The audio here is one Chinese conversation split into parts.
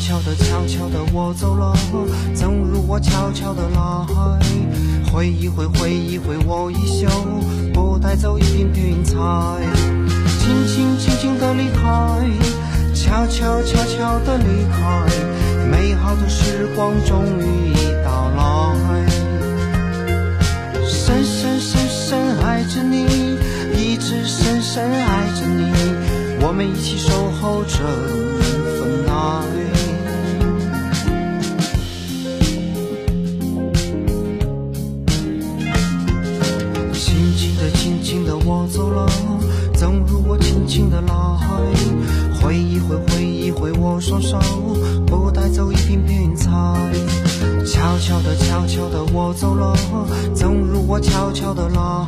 悄悄的，悄悄的，我走了，正如我悄悄的来。挥一挥，挥一挥我衣袖，不带走一片云彩。轻轻，轻轻的离开，悄悄，悄悄的离开，美好的时光终于到来。深深深深爱着你，一直深深爱着你，我们一起守候着轻轻的来。挥一挥，挥一挥我双手，不带走一片片云彩。悄悄的，悄悄的，我走了，正如我悄悄的来。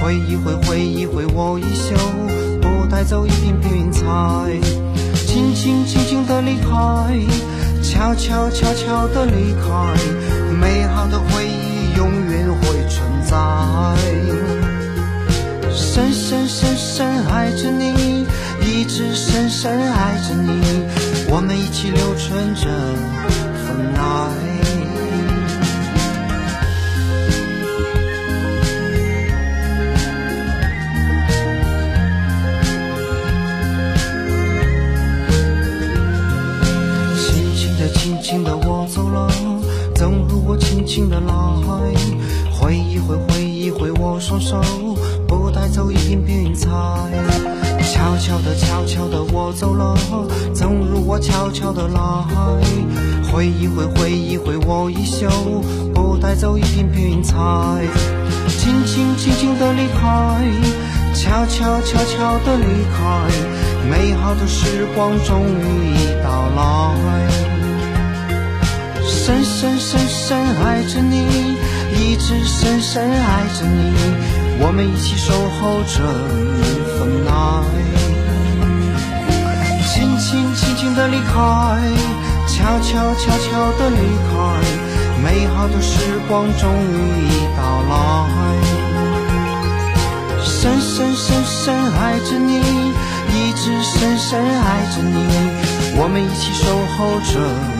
挥一挥，挥一挥我衣袖，不带走一片片云彩。轻轻，轻轻的离开，悄悄，悄悄的离开，美好的回忆永远会存在。直深深爱着你，我们一起留存这份爱。轻轻的，轻轻的，我走了，正如我轻轻的来。挥一挥，挥一挥我双手，不带走一片云彩。悄悄的，悄悄的，我走了，正如我悄悄的来。挥一挥，挥一挥我衣袖，不带走一片云彩。轻轻，轻轻的离开，悄悄，悄悄的离开，美好的时光终于已到来。深深深深爱着你，一直深深爱着你，我们一起守候这份爱。轻的离开，悄悄悄悄的离开，美好的时光终于到来。深深深深爱着你，一直深深爱着你，我们一起守候着。